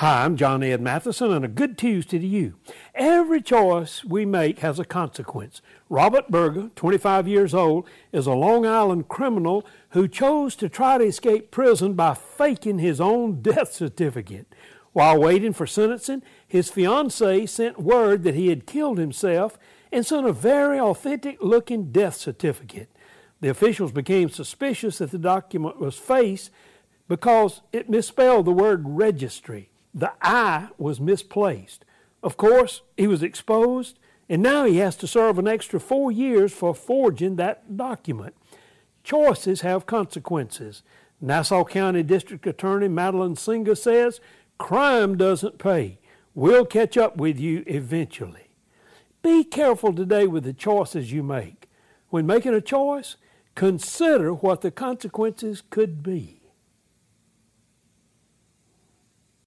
Hi, I'm John Ed Mathison, and a good Tuesday to you. Every choice we make has a consequence. Robert Berger, 25 years old, is a Long Island criminal who chose to try to escape prison by faking his own death certificate. While waiting for sentencing, his fiancee sent word that he had killed himself and sent a very authentic looking death certificate. The officials became suspicious that the document was fake because it misspelled the word registry. The I was misplaced. Of course, he was exposed, and now he has to serve an extra four years for forging that document. Choices have consequences. Nassau County District Attorney Madeline Singas says crime doesn't pay. We'll catch up with you eventually. Be careful today with the choices you make. When making a choice, consider what the consequences could be.